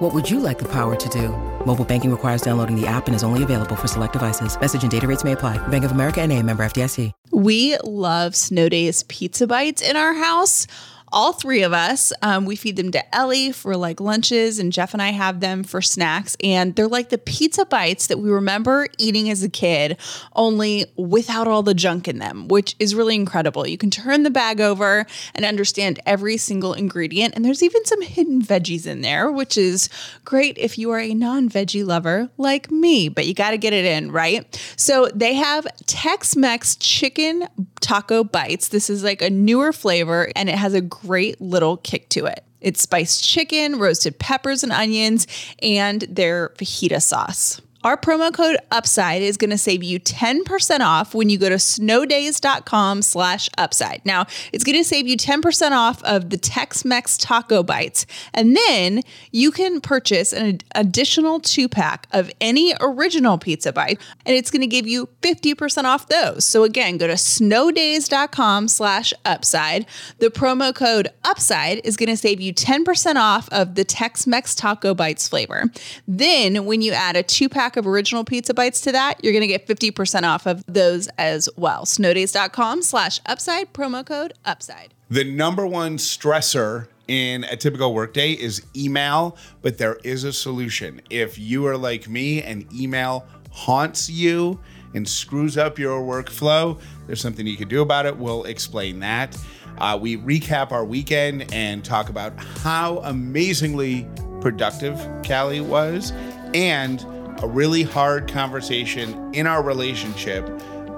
What would you like the power to do? Mobile banking requires downloading the app and is only available for select devices. Message and data rates may apply. Bank of America and a member FDIC. We love Snow Days pizza bites in our house. All three of us, um, we feed them to Ellie for like lunches, and Jeff and I have them for snacks. And they're like the pizza bites that we remember eating as a kid, only without all the junk in them, which is really incredible. You can turn the bag over and understand every single ingredient. And there's even some hidden veggies in there, which is great if you are a non veggie lover like me, but you got to get it in, right? So they have Tex Mex chicken taco bites. This is like a newer flavor and it has a great little kick to it. It's spiced chicken, roasted peppers and onions, and their fajita sauce. Our promo code UPSIDE is going to save you 10% off when you go to snowdays.com slash UPSIDE. Now, it's going to save you 10% off of the Tex-Mex taco bites. And then you can purchase an additional two-pack of any original pizza bite, and it's going to give you 50% off those. So again, go to snowdays.com slash UPSIDE. The promo code UPSIDE is going to save you 10% off of the Tex-Mex taco bites flavor. Then when you add a two-pack pack of original pizza bites to that, you're going to get 50% off of those as well. Snowdays.com slash upside, promo code upside. The number one stressor in a typical workday is email, but there is a solution. If you are like me and email haunts you and screws up your workflow, there's something you can do about it. We'll explain that. Uh, we recap our weekend and talk about how amazingly productive Callie was and a really hard conversation in our relationship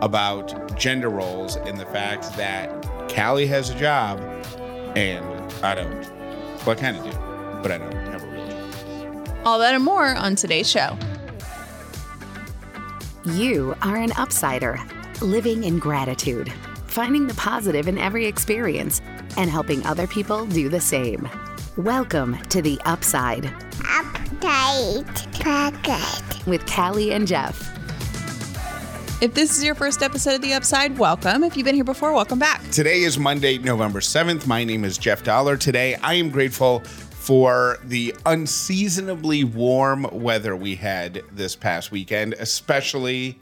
about gender roles and the fact that Callie has a job and I don't. Well, I kind of do, but I don't have a real job. All that and more on today's show. You are an upsider, living in gratitude, finding the positive in every experience, and helping other people do the same. Welcome to the Upside. Upside Pocket. With Callie and Jeff. If this is your first episode of The Upside, welcome. If you've been here before, welcome back. Today is Monday, November 7th. My name is Jeff Dollar. Today, I am grateful for the unseasonably warm weather we had this past weekend, especially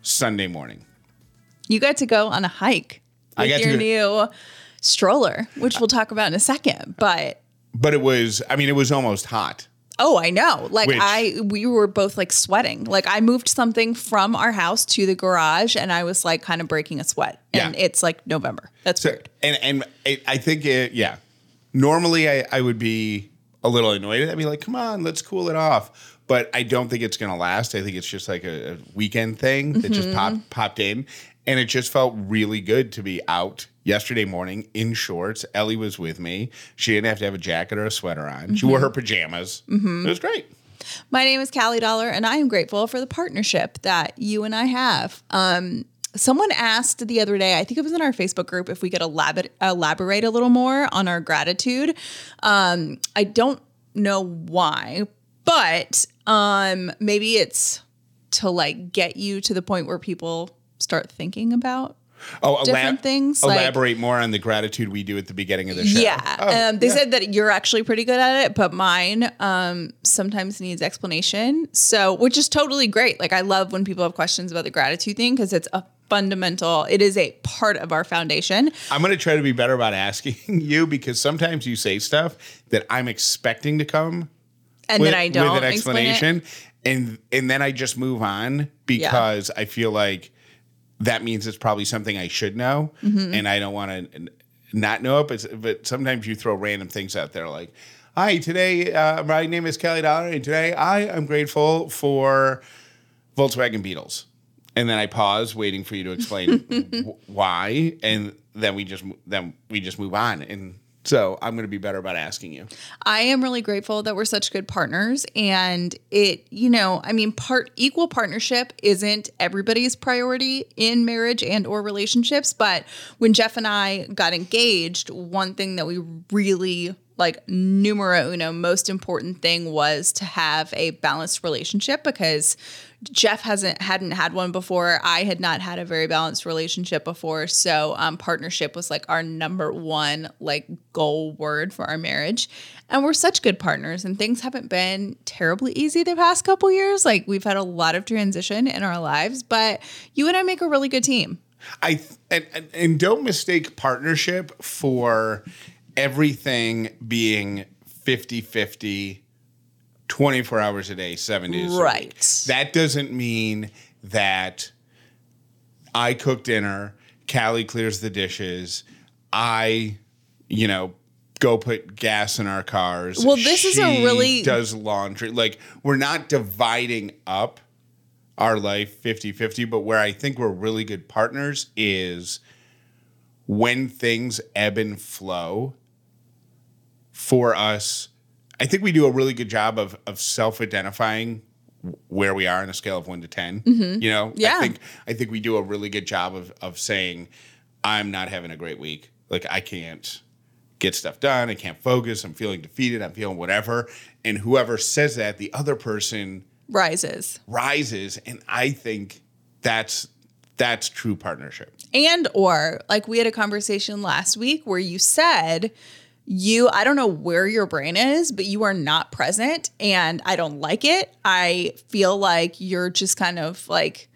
Sunday morning. You got to go on a hike with I got your to new stroller, which we'll talk about in a second. But but it was, I mean, it was almost hot. Oh, I know. Like Which- I we were both like sweating. Like I moved something from our house to the garage and I was like kind of breaking a sweat. And Yeah. it's like November. That's So, weird. and and I, I think it, yeah. Normally, I, I would be a little annoyed. I'd be like, "Come on, let's cool it off." But I don't think it's going to last. I think it's just like a, a weekend thing that just Mm-hmm. popped popped in, and it just felt really good to be out yesterday morning in shorts. Ellie was with me. She didn't have to have a jacket or a sweater on. She Mm-hmm. wore her pajamas. It was great. My name is Callie Dollar, and I am grateful for the partnership that you and I have. Um, someone asked the other day, I think it was in our Facebook group, if we could elabor- elaborate a little more on our gratitude. Um, I don't know why, but um, maybe it's to like get you to the point where people start thinking about Oh, Different things, like- Elaborate more on the gratitude we do at the beginning of the show. Yeah. Oh, um, they yeah. said that you're actually pretty good at it, but mine um, sometimes needs explanation. So, which is totally great. Like, I love when people have questions about the gratitude thing because it's a fundamental, it is a part of our foundation. I'm going to try to be better about asking you because sometimes you say stuff that I'm expecting to come And with, then I don't with an explanation, and and then I just move on because I feel like that means it's probably something I should know, Mm-hmm. and I don't want to not know it. But, but sometimes you throw random things out there like. Hi, today uh, my name is Callie Dollar, and today I am grateful for Volkswagen Beetles. And then I pause, waiting for you to explain wh- why, and then we just then we just move on. And So I'm going to be better about asking you. I am really grateful that we're such good partners and it, you know, I mean part equal partnership isn't everybody's priority in marriage and or relationships, but when Jeff and I got engaged, one thing that we really like numero uno most important thing was to have a balanced relationship because Jeff hasn't hadn't had one before. I had not had a very balanced relationship before, so um, partnership was like our number one like goal word for our marriage. And we're such good partners, and things haven't been terribly easy the past couple years. Like we've had a lot of transition in our lives, but you and I make a really good team. I and, and, and don't mistake partnership for everything being 50-50 24 hours a day, 7 days a week. Right. That doesn't mean that I cook dinner, Callie clears the dishes, I, you know, go put gas in our cars. Well, this is a really- does laundry. Like we're not dividing up our life 50-50, but where I think we're really good partners is when things ebb and flow for us. I think we do a really good job of of self-identifying where we are on a scale of 1 to 10. You know? Mm-hmm. Yeah. I think I think we do a really good job of of saying I'm not having a great week. Like I can't get stuff done. I can't focus. I'm feeling defeated. I'm feeling whatever. And whoever says that, the other person Rises. rises and I think that's that's true partnership. And or like we had a conversation last week where you said you I don't know where your brain is, but you are not present and I don't like it. I feel like you're just kind of like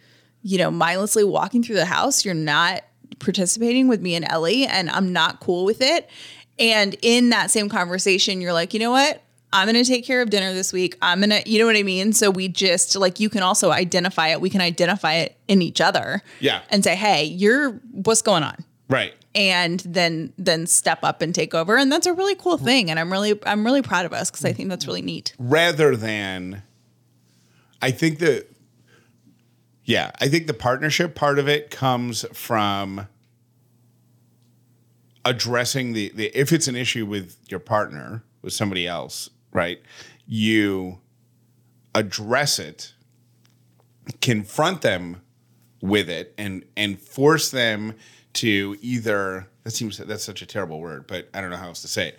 you know, mindlessly walking through the house. You're not participating with me and Ellie and I'm not cool with it. And in that same conversation, you're like, "You know what? I'm going to take care of dinner this week. I'm going to, you know what I mean? So we just like, you can also identify it. We can identify it in each other. Yeah. And say, hey, you're, what's going on? Right. And then, then step up and take over. And that's a really cool thing. And I'm really, I'm really proud of us because I think that's really neat. rather than I think the yeah, I think the partnership part of it comes from addressing the, the if it's an issue with your partner, with somebody else, right? You address it, confront them with it and and force them to either that seems that's such a terrible word, but I don't know how else to say it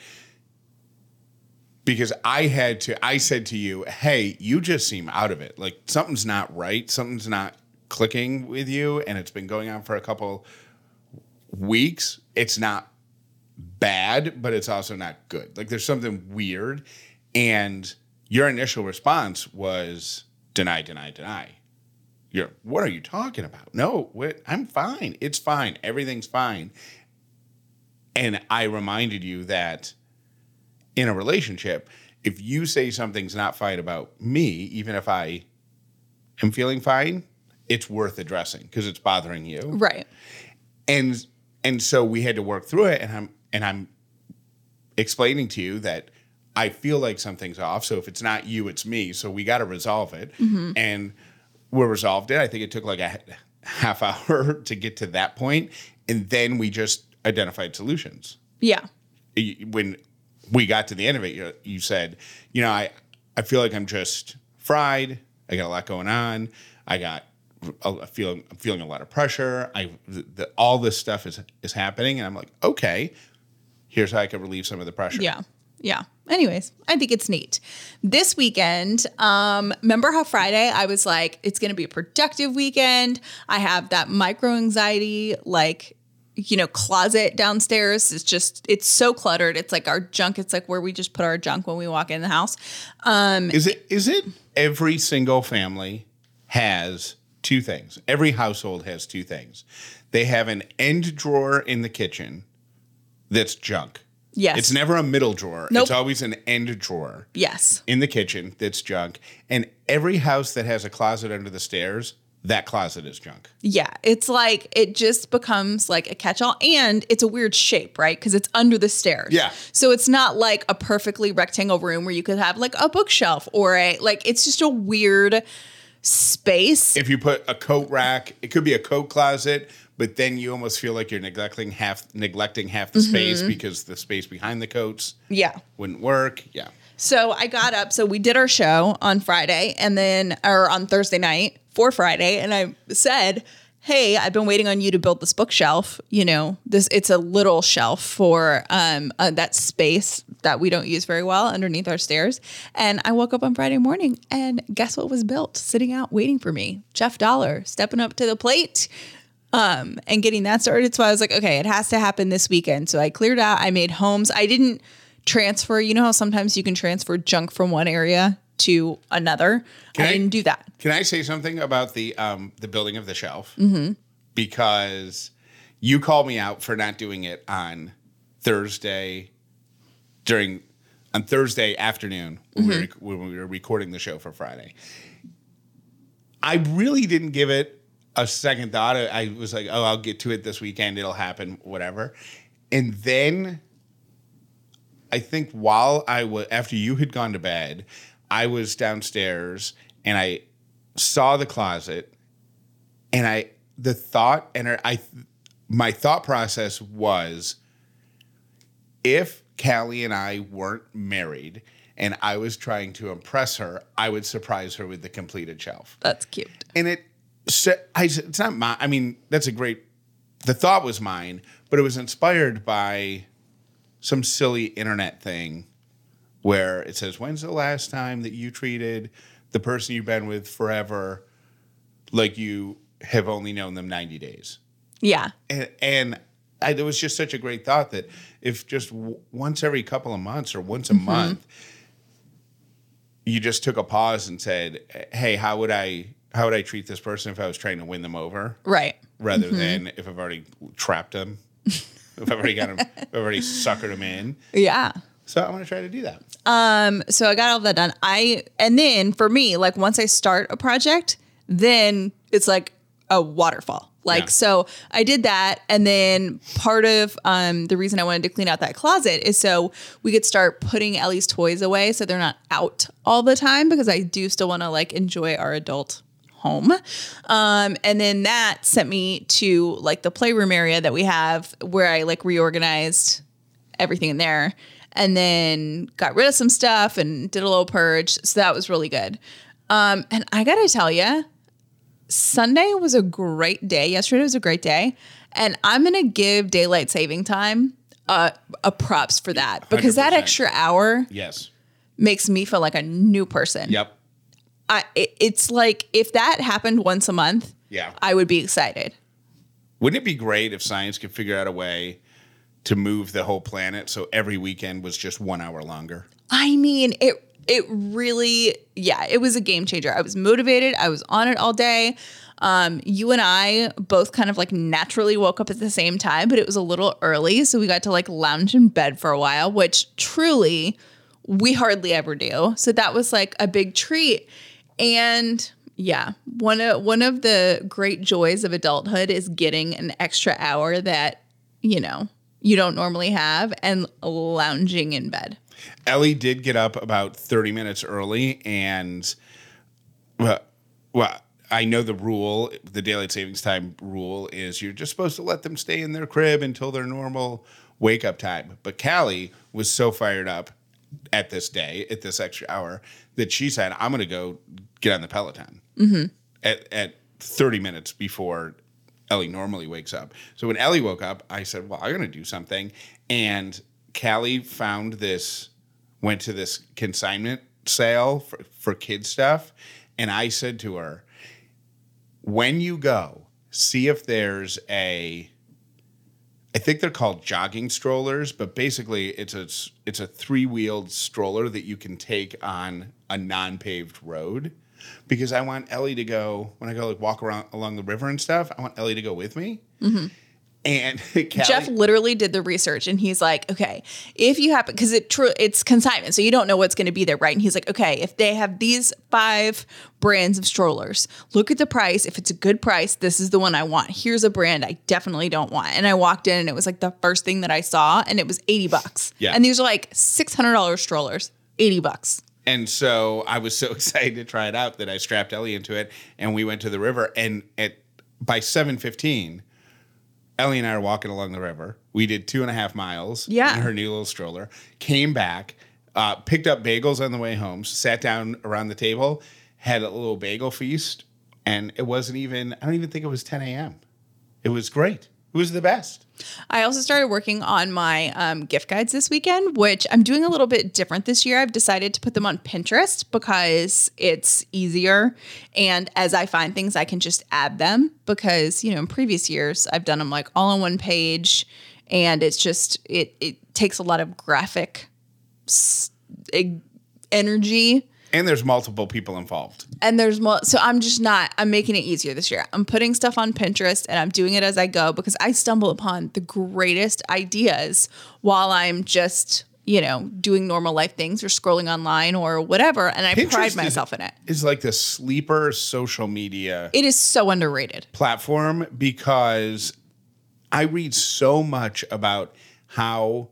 because I had to, I said to you, hey, you just seem out of it. Like something's not right. Something's not clicking with you. And it's been going on for a couple weeks. It's not bad, but it's also not good. Like there's something weird. And your initial response was deny, deny, deny. You're, what are you talking about? No, what, I'm fine. It's fine. Everything's fine. And I reminded you that in a relationship, if you say something's not fine about me, even if I am feeling fine, it's worth addressing because it's bothering you. Right. And and so we had to work through it and I'm and I'm explaining to you that I feel like something's off. So if it's not you, it's me. So we got to resolve it. Mm-hmm. And we resolved it. I think it took like a half hour to get to that point, and then we just identified solutions Yeah. when we got to the end of it, you, you said, you know, I, I feel like I'm just fried. I got a lot going on. I got a feeling, I'm feeling a lot of pressure. I, the, the, all this stuff is, is happening. And I'm like, okay, here's how I can relieve some of the pressure. Yeah. Yeah. Anyways, I think it's neat. This weekend, um, remember how Friday I was like, it's going to be a productive weekend. I have that micro anxiety, like, you know, closet downstairs. It's just, it's so cluttered. It's like our junk. It's like where we just put our junk when we walk in the house. Um, Is it, is it every single family has two things? Every household has two things. They have an end drawer in the kitchen that's junk. Yes. It's never a middle drawer. Nope. It's always an end drawer. Yes. in the kitchen that's junk. And every house that has a closet under the stairs, that closet is junk. Yeah, it's like it just becomes like a catch-all and it's a weird shape, right? Cuz it's under the stairs. Yeah. So it's not like a perfectly rectangle room where you could have like a bookshelf or a like it's just a weird space. If you put a coat rack, it could be a coat closet, but then you almost feel like you're neglecting half neglecting half the space because the space behind the coats Yeah. wouldn't work. Yeah. So I got up. So we did our show on Friday and then, or on Thursday night for Friday. And I said, Hey, I've been waiting on you to build this bookshelf. You know, this, it's a little shelf for um, uh, that space that we don't use very well underneath our stairs. And I woke up on Friday morning and guess what was built sitting out waiting for me? Jeff Dollar stepping up to the plate um, and getting that started. So I was like, okay, it has to happen this weekend. So I cleared out. I made homes. I didn't transfer. You know how sometimes you can transfer junk from one area to another. Can I, I- didn't do that. Can I say something about the um, the building of the shelf? Mm-hmm. Because you called me out for not doing it on Thursday during on Thursday afternoon when, we were, when we were recording the show for Friday. I really didn't give it a second thought. I was like, "Oh, I'll get to it this weekend. It'll happen, whatever." And then I think while I was after you had gone to bed, I was downstairs and I saw the closet and I the thought and I my thought process was if Callie and I weren't married and I was trying to impress her, I would surprise her with the completed shelf. That's cute. And it so I it's not my I mean that's a great the thought was mine, but it was inspired by some silly internet thing where it says, When's the last time that you treated the person you've been with forever like you have only known them 90 days? Yeah. And, and I, it was just such a great thought that if just w- once every couple of months or once a mm-hmm. month, you just took a pause and said, Hey, how would I? How would I treat this person if I was trying to win them over, Right. rather than if I've already trapped them, if I've already got them, if I've already suckered them in? Yeah. So I want to try to do that. Um, so I got all that done. I and then for me, like once I start a project, then it's like a waterfall. Like Yeah. so I did that and then part of um the reason I wanted to clean out that closet is so we could start putting Ellie's toys away so they're not out all the time because I do still want to like enjoy our adult home. Um, and then that sent me to like the playroom area that we have where I like reorganized everything in there and then got rid of some stuff and did a little purge. So that was really good. Um, and I got to tell you, Sunday was a great day. Yesterday was a great day. And I'm going to give daylight saving time uh, a props for that because that 100%. extra hour Yes. makes me feel like a new person. Yep. I, it's like if that happened once a month, Yeah. I would be excited. Wouldn't it be great if science could figure out a way to move the whole planet so every weekend was just one hour longer? I mean, it it really, yeah, it was a game changer. I was motivated. I was on it all day. Um, you and I both kind of like naturally woke up at the same time, but it was a little early, so we got to like lounge in bed for a while, which truly we hardly ever do. So that was like a big treat. And yeah, one of one of the great joys of adulthood is getting an extra hour that, you know, you don't normally have and lounging in bed. Ellie did get up about 30 minutes early and well, well I know the rule, the daylight savings time rule is you're just supposed to let them stay in their crib until their normal wake up time. But Callie was so fired up at this day, at this extra hour, that she said, I'm going to go get on the Peloton mm-hmm. at, at 30 minutes before Ellie normally wakes up. So when Ellie woke up, I said, Well, I'm going to do something. And Callie found this, went to this consignment sale for, for kid stuff. And I said to her, When you go, see if there's a, I think they're called jogging strollers, but basically it's a it's a three wheeled stroller that you can take on a non paved road. Because I want Ellie to go when I go like walk around along the river and stuff. I want Ellie to go with me. Mm-hmm. And Callie, Jeff literally did the research and he's like, okay, if you happen, because it true, it's consignment, so you don't know what's going to be there, right? And he's like, okay, if they have these five brands of strollers, look at the price. If it's a good price, this is the one I want. Here's a brand I definitely don't want. And I walked in and it was like the first thing that I saw, and it was eighty bucks. Yeah. and these are like six hundred dollars strollers, eighty bucks. And so I was so excited to try it out that I strapped Ellie into it and we went to the river. And at by seven fifteen, Ellie and I are walking along the river. We did two and a half miles Yeah. in her new little stroller, came back, uh, picked up bagels on the way home, sat down around the table, had a little bagel feast, and it wasn't even, I don't even think it was 10 a.m. It was great. Was the best. I also started working on my um, gift guides this weekend, which I'm doing a little bit different this year. I've decided to put them on Pinterest because it's easier. And as I find things, I can just add them because, you know, in previous years, I've done them like all on one page and it's just, it, it takes a lot of graphic s- energy And there's multiple people involved. and there's more so i'm just not i'm making it easier this year. I'm putting stuff on pinterest and i'm doing it as i go because i stumble upon the greatest ideas while i'm just you know doing normal life things or scrolling online or whatever and i Pinterest pride is- myself in it. It's like the sleeper social media it is so underrated. platform because I read so much about how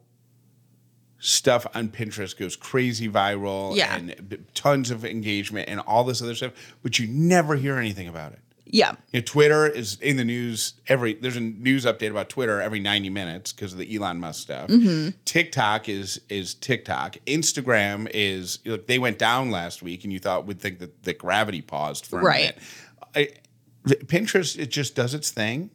stuff on Pinterest goes crazy viral Yeah. and tons of engagement and all this other stuff, but you never hear anything about it. yeah You know, Twitter is in the news every. There's a news update about Twitter every 90 minutes because of the Elon Musk stuff. Mm-hmm. TikTok is is TikTok. Instagram is look. They went down last week, and you thought would think that that gravity paused for a Right. minute. I, Pinterest it just does its thing,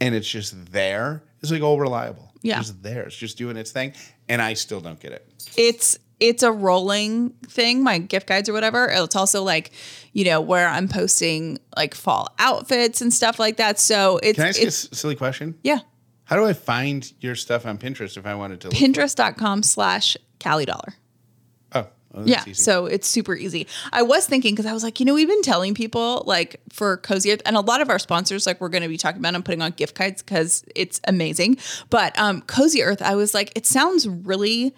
and it's just there. It's like all reliable. Yeah. it's just there. It's just doing its thing, and I still don't get it. it's it's a rolling thing my gift guides or whatever it's also like you know where i'm posting like fall outfits and stuff like that so it's Can I ask you a silly question? yeah How do I find your stuff on Pinterest if I wanted to? Pinterest.com slash Callie Dollar oh, Yeah, easy. so it's super easy. I was thinking because I was like, you know, we've been telling people like for Cozy Earth, and a lot of our sponsors, like we're going to be talking about, I'm putting on gift cards because it's amazing. But um, Cozy Earth, I was like, it sounds really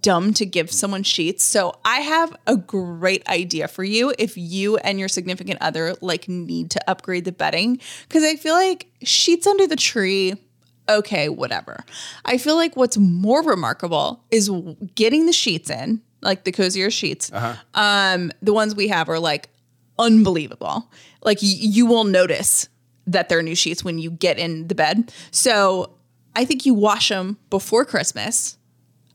dumb to give someone sheets. So I have a great idea for you if you and your significant other like need to upgrade the bedding because I feel like sheets under the tree okay, whatever. I feel like what's more remarkable is getting the sheets in, like the Cozy Earth sheets. Um, the ones we have are like unbelievable. Like y- you will notice that they're new sheets when you get in the bed. So I think you wash them before Christmas.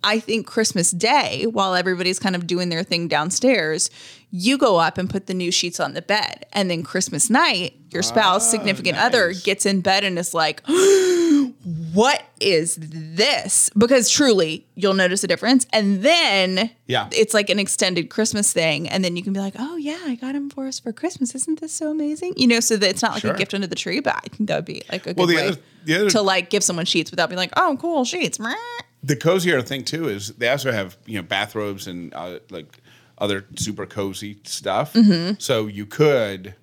I think Christmas Day, while everybody's kind of doing their thing downstairs, you go up and put the new sheets on the bed. And then Christmas night, your spouse, significant other, gets in bed and is like, what is this? Because truly, you'll notice a difference. And then Yeah. it's like an extended Christmas thing. And then you can be like, oh, yeah, I got him for us for Christmas. Isn't this so amazing? You know, so that it's not like Sure. a gift under the tree, but I think that would be like a good Well, the way other- the other- to like give someone sheets without being like, oh, cool, sheets. The Cozy Earth thing too is they also have you know bathrobes and uh, like other super cozy stuff. Mm-hmm. So you could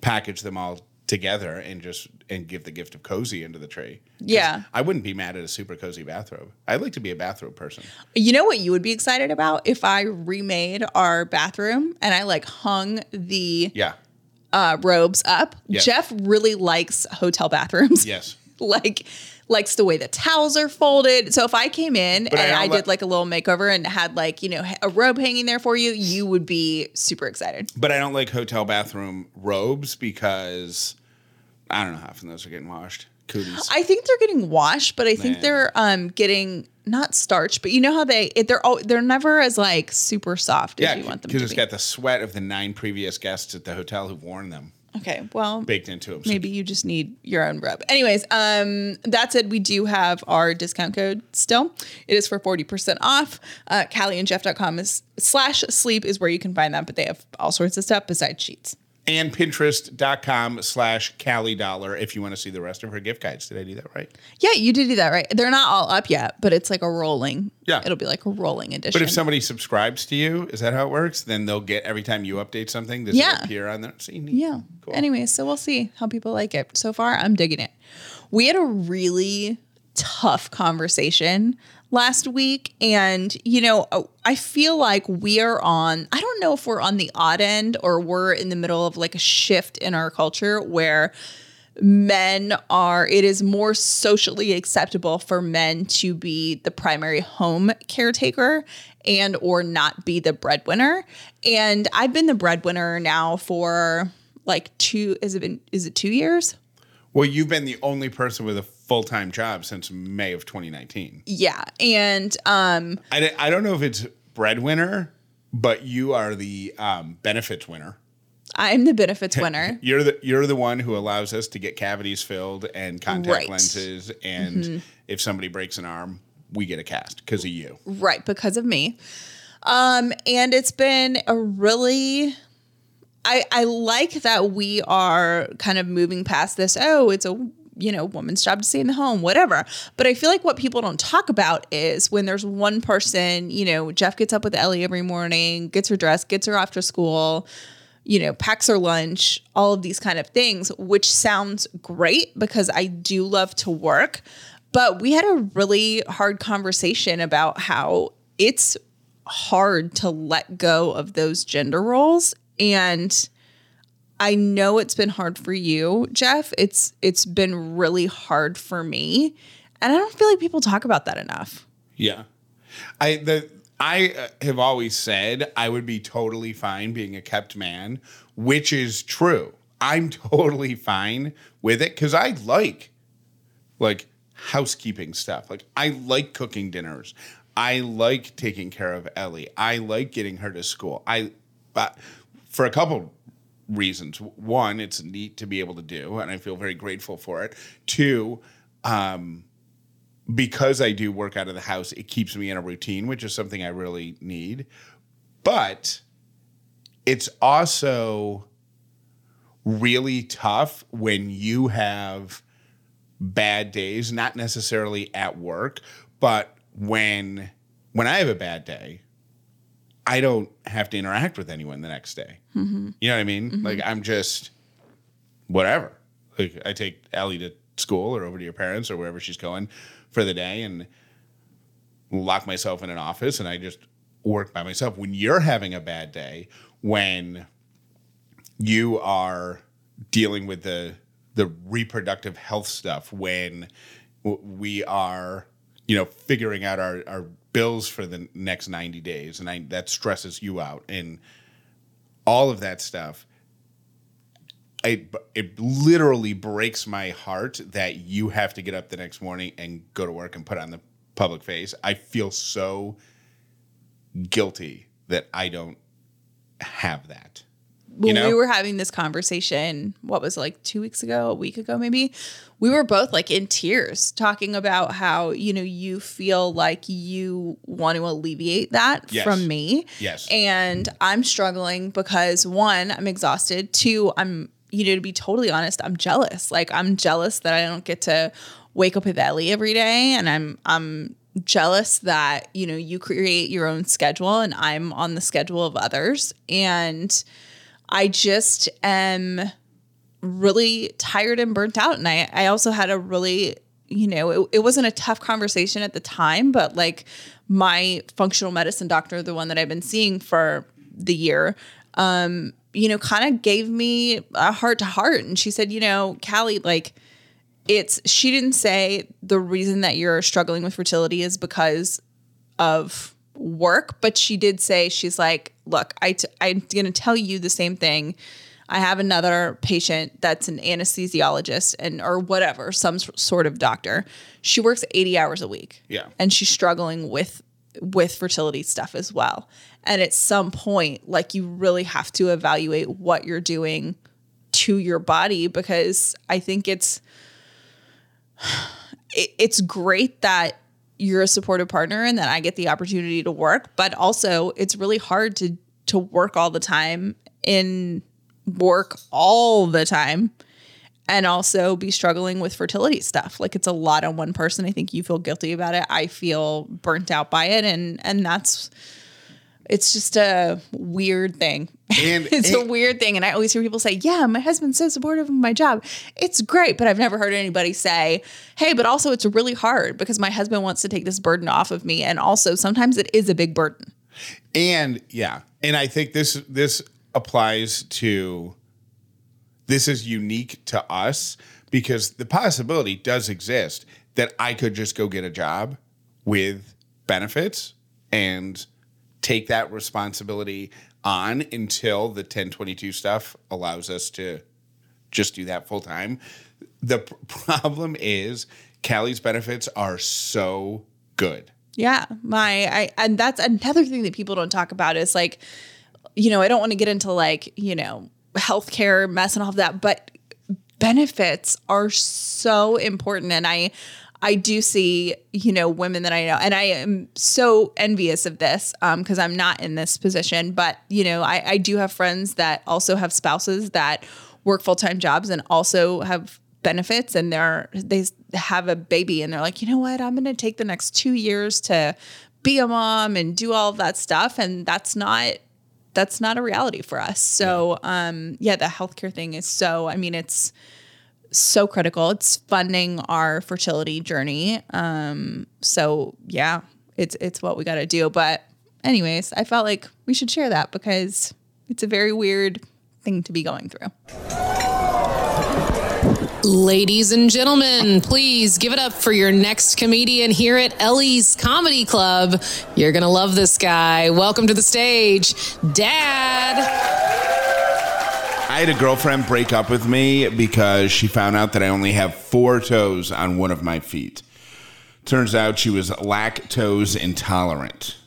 package them all together and just and give the gift of cozy into the tree. 'Cause Yeah. I wouldn't be mad at a super cozy bathrobe. I'd like to be a bathrobe person. You know what you would be excited about if I remade our bathroom and I like hung the Yeah. uh, robes up. Yes. Jeff really likes hotel bathrooms. Yes. like likes the way the towels are folded. So if I came in But and I, li- did like a little makeover and had like, you know, a robe hanging there for you, you would be super excited. But I don't like hotel bathroom robes because I don't know how often those are getting washed. Cooties. I think they're getting washed, but I think Man. they're um getting not starched, but you know how they it, they're all they're never as like super soft yeah, as you want them to because it's be. got the sweat of the nine previous guests at the hotel who've worn them okay, well, baked into them. Maybe you just need your own rub. Anyways, um, that said, we do have our discount code still. It is for 40% off. Uh, CallieandJeff.com is slash sleep is where you can find that, but they have all sorts of stuff besides sheets. And pinterest.com slash Callie Dollar if you want to see the rest of her gift guides. Did I do that right? Yeah, you did do that, right? They're not all up yet, but it's like a rolling. Yeah. It'll be like a rolling edition. But if somebody subscribes to you, is that how it works? Then they'll get every time you update something, this Yeah. will appear on there. See, neat. Yeah. Cool. Anyways, so we'll see how people like it. So far, I'm digging it. We had a really tough conversation last week. And, you know, uh, I feel like we are on, I don't know if we're on the odd end or we're in the middle of like a shift in our culture where men are it is more socially acceptable for men to be the primary home caretaker and or not be the breadwinner and i've been the breadwinner now for like two is it been is it two years Well, you've been the only person with a full time job since May of 2019. Yeah. And um, I, I don't know if it's breadwinner, but you are the um, benefits winner. I'm the benefits winner. You're the you're the one who allows us to get cavities filled and contact Right. Mm-hmm. lenses, and if somebody breaks an arm, we get a cast because of you. Right, because of me. Um, and it's been a really I I like that we are kind of moving past this, oh, it's a you know, woman's job to stay in the home, whatever. But I feel like what people don't talk about is when there's one person, you know, Jeff gets up with Ellie every morning, gets her dressed, gets her off to school, you know, packs her lunch, all of these kind of things, which sounds great because I do love to work. But we had a really hard conversation about how it's hard to let go of those gender roles. And I know it's been hard for you, Jeff. It's it's been really hard for me. And I don't feel like people talk about that enough. Yeah, I the I uh, have always said I would be totally fine being a kept man, which is true. I'm totally fine with it because I like like housekeeping stuff. Like I like cooking dinners. I like taking care of Ellie. I like getting her to school. I but for a couple reasons. One, it's neat to be able to do, and I feel very grateful for it. Two, um, because I do work out of the house, it keeps me in a routine, which is something I really need. But it's also really tough when you have bad days, not necessarily at work, but when when I have a bad day, I don't have to interact with anyone the next day. Mm-hmm. You know what I mean? Mm-hmm. Like I'm just whatever. Like I take Ellie to school or over to your parents or wherever she's going for the day and lock myself in an office and I just work by myself. When you're having a bad day, when you are dealing with the the reproductive health stuff, when w- we are, you know, figuring out our, our bills for the next 90 days and I, that stresses you out and all of that stuff it, it literally breaks my heart that you have to get up the next morning and go to work and put on the public face. I feel so guilty that I don't have that. When know? we were having this conversation, what was it, like two weeks ago, a week ago, maybe, we were both like in tears talking about how, you know, you feel like you want to alleviate that Yes. from me. Yes. And I'm struggling because one, I'm exhausted. Two, I'm, you know, to be totally honest, I'm jealous. Like I'm jealous that I don't get to wake up with Ellie every day. And I'm, I'm, jealous that you know you create your own schedule and I'm on the schedule of others and I just am really tired and burnt out. And I, I also had a really, you know, it, it wasn't a tough conversation at the time, but like my functional medicine doctor, the one that I've been seeing for the year, um, you know, kind of gave me a heart to heart. And she said, you know, Callie, like, it's, she didn't say the reason that you're struggling with fertility is because of work, but she did say she's like, look, I t- I'm going to tell you the same thing. I have another patient that's an anesthesiologist and or whatever, some sort of doctor. She works 80 hours a week. Yeah. And she's struggling with with fertility stuff as well. And at some point, like you really have to evaluate what you're doing to your body because I think it's it, it's great that you're a supportive partner and that I get the opportunity to work, but also it's really hard to to work all the time in work all the time and also be struggling with fertility stuff. Like it's a lot on one person. I think you feel guilty about it. I feel burnt out by it and and that's it's just a weird thing. And- it's a weird thing. And I always hear people say, Yeah, my husband's so supportive of my job. It's great. But I've never heard anybody say, Hey, but also it's really hard because my husband wants to take this burden off of me. And also sometimes it is a big burden. And yeah, and I think this this applies to this is unique to us because the possibility does exist that I could just go get a job with benefits and take that responsibility on until the 1022 stuff allows us to just do that full time. The pr- problem is Callie's benefits are so good. Yeah, my I and that's another thing that people don't talk about is like, you know, I don't want to get into like you know healthcare mess and all of that, but benefits are so important, and I I do see you know women that I know, and I am so envious of this because I'm not in this position, but you know I I do have friends that also have spouses that work full time jobs and also have benefits and they're they have a baby and they're like you know what? I'm going to take the next two years to be a mom and do all that stuff and that's not that's not a reality for us. So um yeah the healthcare thing is so i mean it's so critical it's funding our fertility journey um so yeah it's it's what we got to do but anyways i felt like we should share that because it's a very weird thing to be going through Ladies and gentlemen, please give it up for your next comedian here at Ellie's Comedy Club. You're going to love this guy. Welcome to the stage, Dad. I had a girlfriend break up with me because she found out that I only have four toes on one of my feet. Turns out she was lactose intolerant.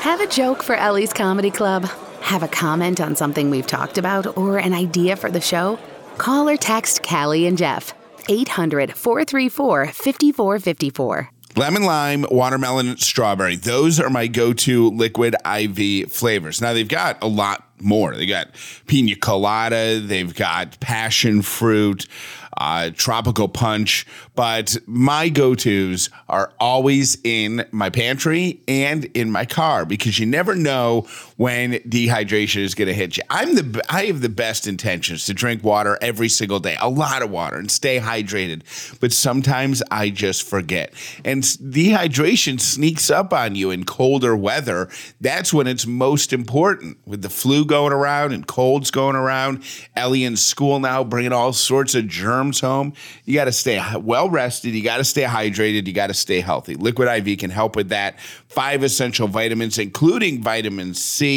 Have a joke for Ellie's Comedy Club? Have a comment on something we've talked about or an idea for the show? Call or text Callie and Jeff. 800 434 5454. Lemon lime, watermelon, strawberry. Those are my go to liquid IV flavors. Now, they've got a lot more. They got pina colada, they've got passion fruit, uh, tropical punch, but my go tos are always in my pantry and in my car because you never know when dehydration is going to hit you. I'm the I have the best intentions to drink water every single day, a lot of water, and stay hydrated, but sometimes I just forget, and dehydration sneaks up on you in colder weather. That's when it's most important with the flu going around and colds going around. Ellie in school now bringing all sorts of germs home. You got to stay well rested. You got to stay hydrated. You got to stay healthy. Liquid IV can help with that. Five essential vitamins, including vitamin C,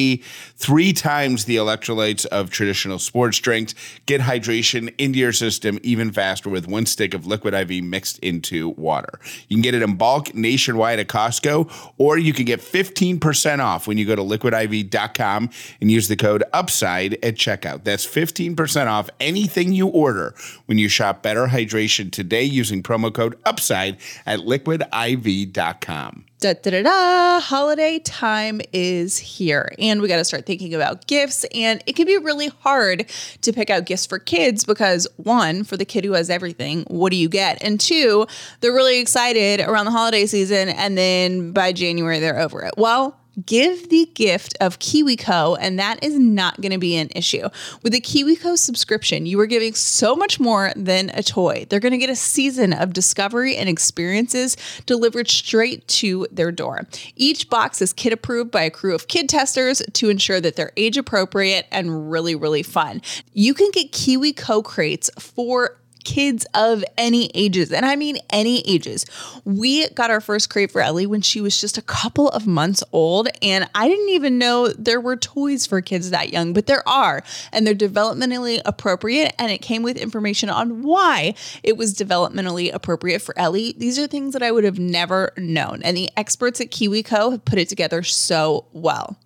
three times the electrolytes of traditional sports drinks. Get hydration into your system even faster with one stick of Liquid IV mixed into water. You can get it in bulk nationwide at Costco, or you can get 15% off when you go to liquidiv.com and use the code UPSIDE at checkout. That's 15% off anything you order when you shop Better Hydration today using promo code UPSIDE at liquidiv.com. da da da da holiday time is here. And we got to start thinking about gifts. And it can be really hard to pick out gifts for kids because one for the kid who has everything what do you get? And two they're really excited around the holiday season and then by january they're over it. Well give the gift of KiwiCo, and that is not going to be an issue. With the KiwiCo subscription, you are giving so much more than a toy. They're going to get a season of discovery and experiences delivered straight to their door. Each box is kid approved by a crew of kid testers to ensure that they're age appropriate and really, really fun. You can get KiwiCo crates for kids of any ages. And I mean any ages. We got our first crate for Ellie when she was just a couple of months old. And I didn't even know there were toys for kids that young, but there are. And they're developmentally appropriate. And it came with information on why it was developmentally appropriate for Ellie. These are things that I would have never known. And the experts at KiwiCo have put it together so well.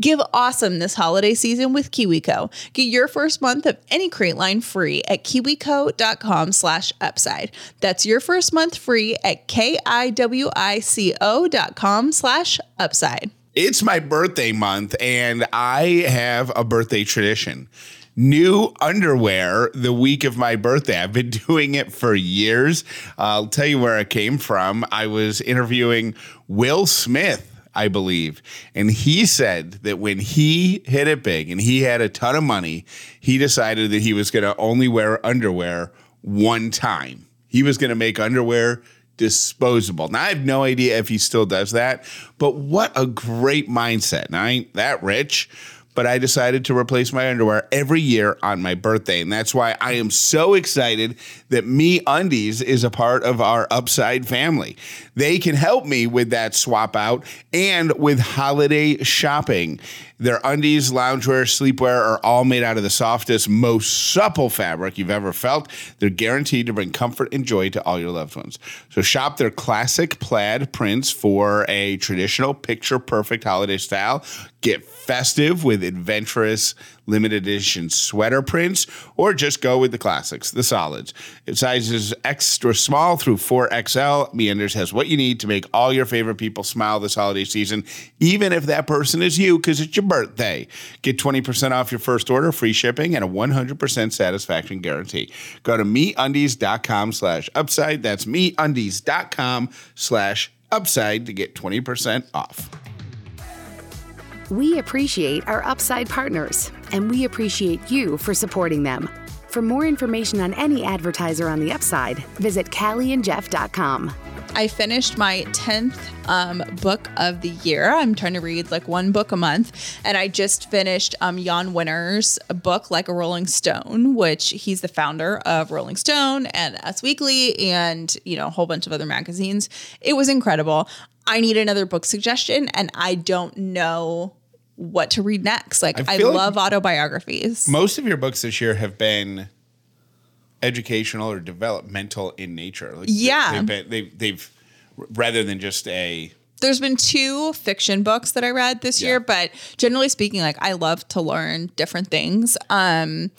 Give awesome this holiday season with KiwiCo. Get your first month of any crate line free at kiwico.com slash upside. That's your first month free at K-I-W-I-C-O dot com slash upside. It's my birthday month, and I have a birthday tradition. New underwear the week of my birthday. I've been doing it for years. I'll tell you where it came from. I was interviewing Will Smith. I believe. And he said that when he hit it big and he had a ton of money, he decided that he was going to only wear underwear one time. He was going to make underwear disposable. Now, I have no idea if he still does that, but what a great mindset. Now, I ain't that rich, but I decided to replace my underwear every year on my birthday. And that's why I am so excited that MeUndies is a part of our Upside family. They can help me with that swap out and with holiday shopping. Their undies, loungewear, sleepwear are all made out of the softest, most supple fabric you've ever felt. They're guaranteed to bring comfort and joy to all your loved ones. So shop their classic plaid prints for a traditional picture perfect holiday style. Get festive with adventurous limited edition sweater prints, or just go with the classics, the solids. It sizes extra small through 4XL. MeUndies has what you need to make all your favorite people smile this holiday season, even if that person is you because it's your birthday. Get 20% off your first order, free shipping, and a 100% satisfaction guarantee. Go to meundies.com slash upside. That's meundies.com slash upside to get 20% off. We appreciate our Upside partners, and we appreciate you for supporting them. For more information on any advertiser on the Upside, visit CallieandJeff.com. I finished my 10th um, book of the year. I'm trying to read like one book a month. And I just finished um, Jann Wenner's book, Like a Rolling Stone, which he's the founder of Rolling Stone and Us Weekly and, you know, a whole bunch of other magazines. It was incredible. I need another book suggestion and I don't know what to read next. Like, I I, feel like- love autobiographies. Most of your books this year have been educational or developmental in nature. Like, Yeah. they've, been, they've, they've rather than just a there's been two fiction books that I read this Yeah. year, but generally speaking, like I love to learn different things. Um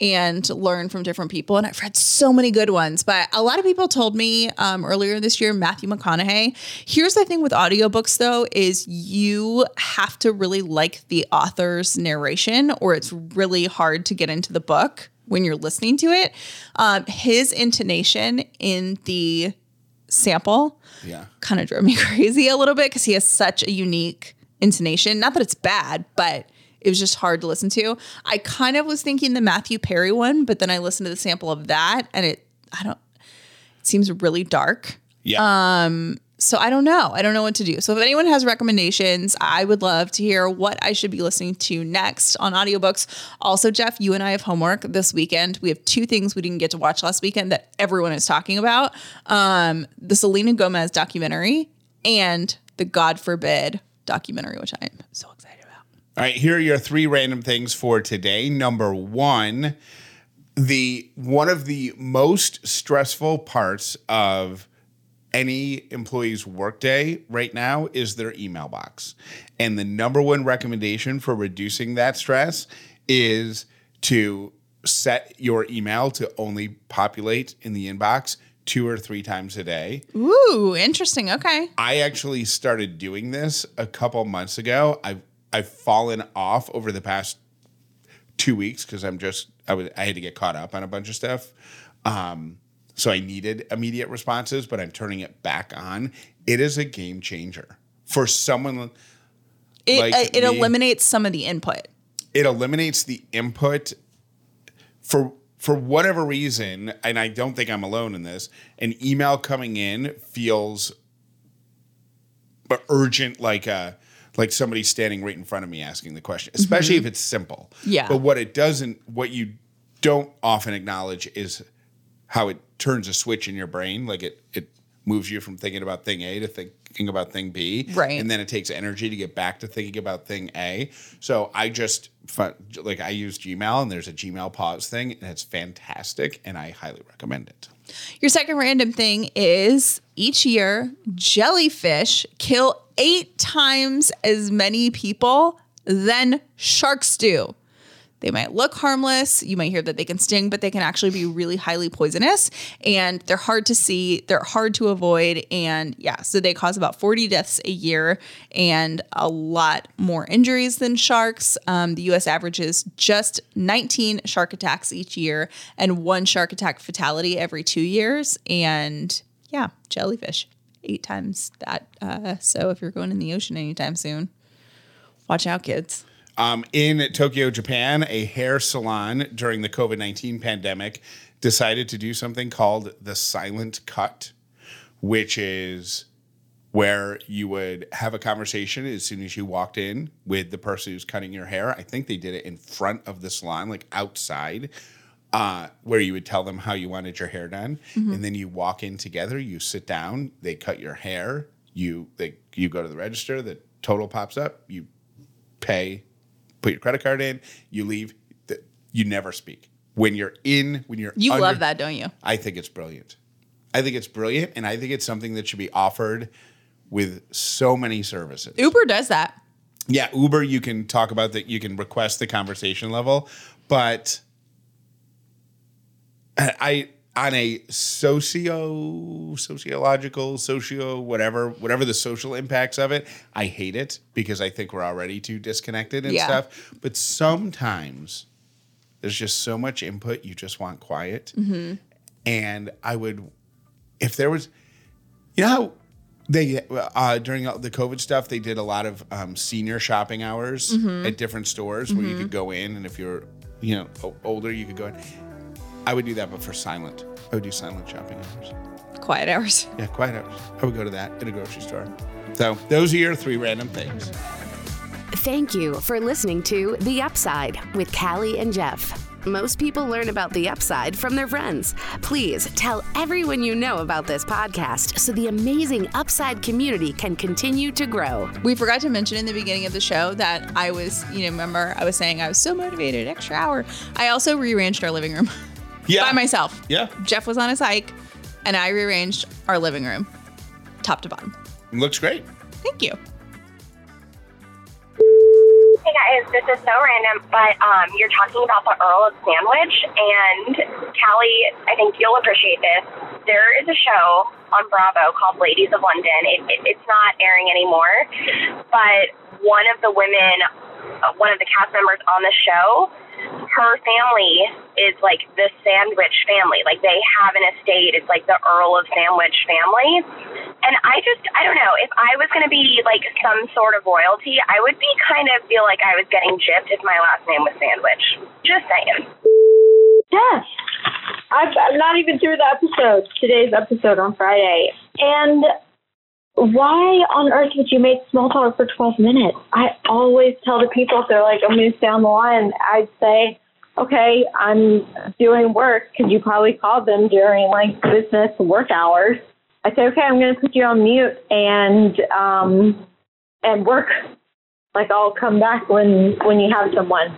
and learn from different people. And I've read so many good ones. But a lot of people told me um, earlier this year, Matthew McConaughey. Here's the thing with audiobooks, though, is you have to really like the author's narration, or it's really hard to get into the book when you're listening to it. Um, his intonation in the sample yeah. kind of drove me crazy a little bit because he has such a unique intonation. Not that it's bad, but it was just hard to listen to. I kind of was thinking the Matthew Perry one, but then I listened to the sample of that and it, I don't, it seems really dark. Yeah. Um so I don't know. I don't know what to do. So if anyone has recommendations, I would love to hear what I should be listening to next on audiobooks. Also, Jeff, you and I have homework this weekend. We have two things we didn't get to watch last weekend that everyone is talking about. Um, the Selena Gomez documentary and the God Forbid documentary, which I am so. All right, here are your three random things for today. Number one, the one of the most stressful parts of any employee's workday right now is their email box. And the number one recommendation for reducing that stress is to set your email to only populate in the inbox two or three times a day. Ooh, interesting. Okay. I actually started doing this a couple months ago. I've I've fallen off over the past two weeks because I'm just I was I had to get caught up on a bunch of stuff. Um, so I needed immediate responses, but I'm turning it back on. It is a game changer for someone. It, Like uh, it me. eliminates some of the input. It eliminates the input for for whatever reason, and I don't think I'm alone in this. An email coming in feels urgent, like a like somebody standing right in front of me asking the question, especially if it's simple. Yeah. But what it doesn't, what you don't often acknowledge is how it turns a switch in your brain. Like it it moves you from thinking about thing A to thinking about thing B. Right. And then it takes energy to get back to thinking about thing A. So I just like I use Gmail and there's a Gmail pause thing and it's fantastic and I highly recommend it. Your second random thing is each year, jellyfish kill eight times as many people than sharks do. They might look harmless. You might hear that they can sting, but they can actually be really highly poisonous and they're hard to see. They're hard to avoid. And yeah, so they cause about 40 deaths a year and a lot more injuries than sharks. Um, the US averages just 19 shark attacks each year and one shark attack fatality every two years. And yeah, jellyfish, eight times that. Uh, so if you're going in the ocean anytime soon, watch out, kids. Um, in Tokyo, Japan, a hair salon during the COVID 19 pandemic decided to do something called the silent cut, which is where you would have a conversation as soon as you walked in with the person who's cutting your hair. I think they did it in front of the salon, like outside, uh, where you would tell them how you wanted your hair done, and then you walk in together. You sit down, they cut your hair. You they you go to the register. The total pops up. You pay, put your credit card in. You leave. th- You never speak when you're in. When you're You under- love that, don't you? I think it's brilliant. I think it's brilliant, and I think it's something that should be offered with so many services. Uber does that. Yeah, Uber, you can talk about that. You can request the conversation level, but I on a socio sociological socio whatever whatever the social impacts of it i hate it because i think we're already too disconnected and Yeah. stuff. But sometimes there's just so much input you just want quiet. And i would if there was you know how they uh, during the COVID stuff, they did a lot of um, senior shopping hours at different stores where you could go in, and if you're you know older, you could go in. I would do that, but for silent. I would do silent shopping hours. Quiet hours. Yeah, quiet hours. I would go to that in a grocery store. So those are your three random things. Thank you for listening to The Upside with Callie and Jeff. Most people learn about the upside from their friends. Please tell everyone you know about this podcast so the amazing Upside community can continue to grow. We forgot to mention in the beginning of the show that I was, you know, remember I was saying I was so motivated, extra hour. I also rearranged our living room Yeah, by myself. Yeah, Jeff was on his hike, and I rearranged our living room, top to bottom. it looks great. Thank you. Hey guys, this is so random, but um, you're talking about the Earl of Sandwich, and Callie, I think you'll appreciate this. There is a show on Bravo called Ladies of London. It, it, it's not airing anymore, but one of the women, uh, one of the cast members on the show, her family is like the Sandwich family. Like they have an estate. It's like the Earl of Sandwich family. And I just, I don't know, if I was going to be like some sort of royalty, I would be kind of feel like I was getting gypped if my last name was Sandwich. Just saying. Yes. I've, I'm not even through the episode, today's episode on Friday. And why on earth would you make small talk for 12 minutes? I always tell the people if they're like, I'm going to stay on the line, I'd say, okay, I'm doing work because you probably called them during like business work hours. I say, okay, I'm going to put you on mute and, um, and work. Like I'll come back when, when you have someone.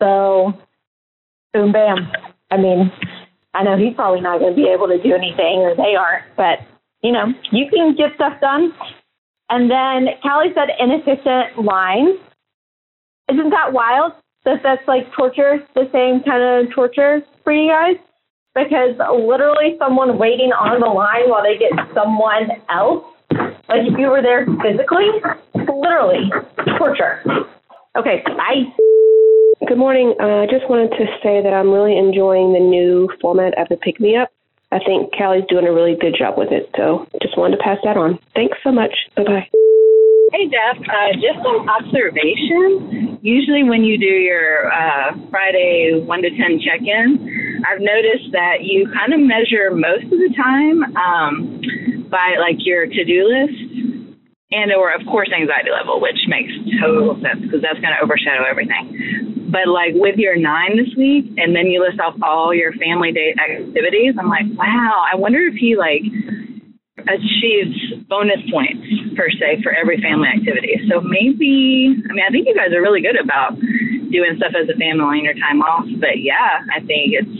So boom, bam. I mean, I know he's probably not going to be able to do anything, or they aren't, but you know, you can get stuff done. And then Callie said inefficient lines. Isn't that wild? That that's like torture, the same kind of torture for you guys? Because literally someone waiting on the line while they get someone else, like if you were there physically, literally torture. Okay, bye. Good morning. Uh, I just wanted to say that I'm really enjoying the new format of the Pick Me Up. I think Callie's doing a really good job with it, so just wanted to pass that on. Thanks so much. Bye bye. Hey, Jeff. Uh, just an observation. Usually, when you do your uh, Friday 1 to 10 check in, I've noticed that you kind of measure most of the time um, by like your to do list and or of course anxiety level which makes total sense because that's going to overshadow everything. But like with your nine this week and then you list off all your family day activities i'm like wow i wonder if he like achieves bonus points per se for every family activity. So maybe i mean i think you guys are really good about doing stuff as a family on your time off but yeah i think it's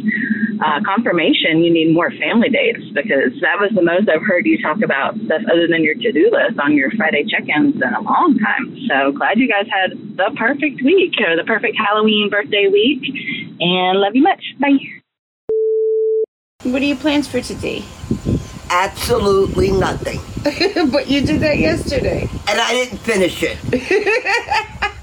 uh, confirmation you need more family dates because that was the most I've heard you talk about stuff other than your to do list on your Friday check ins in a long time. So glad you guys had the perfect week or the perfect Halloween birthday week and love you much. Bye. What are your plans for today? Absolutely nothing. but you did that yesterday. And I didn't finish it.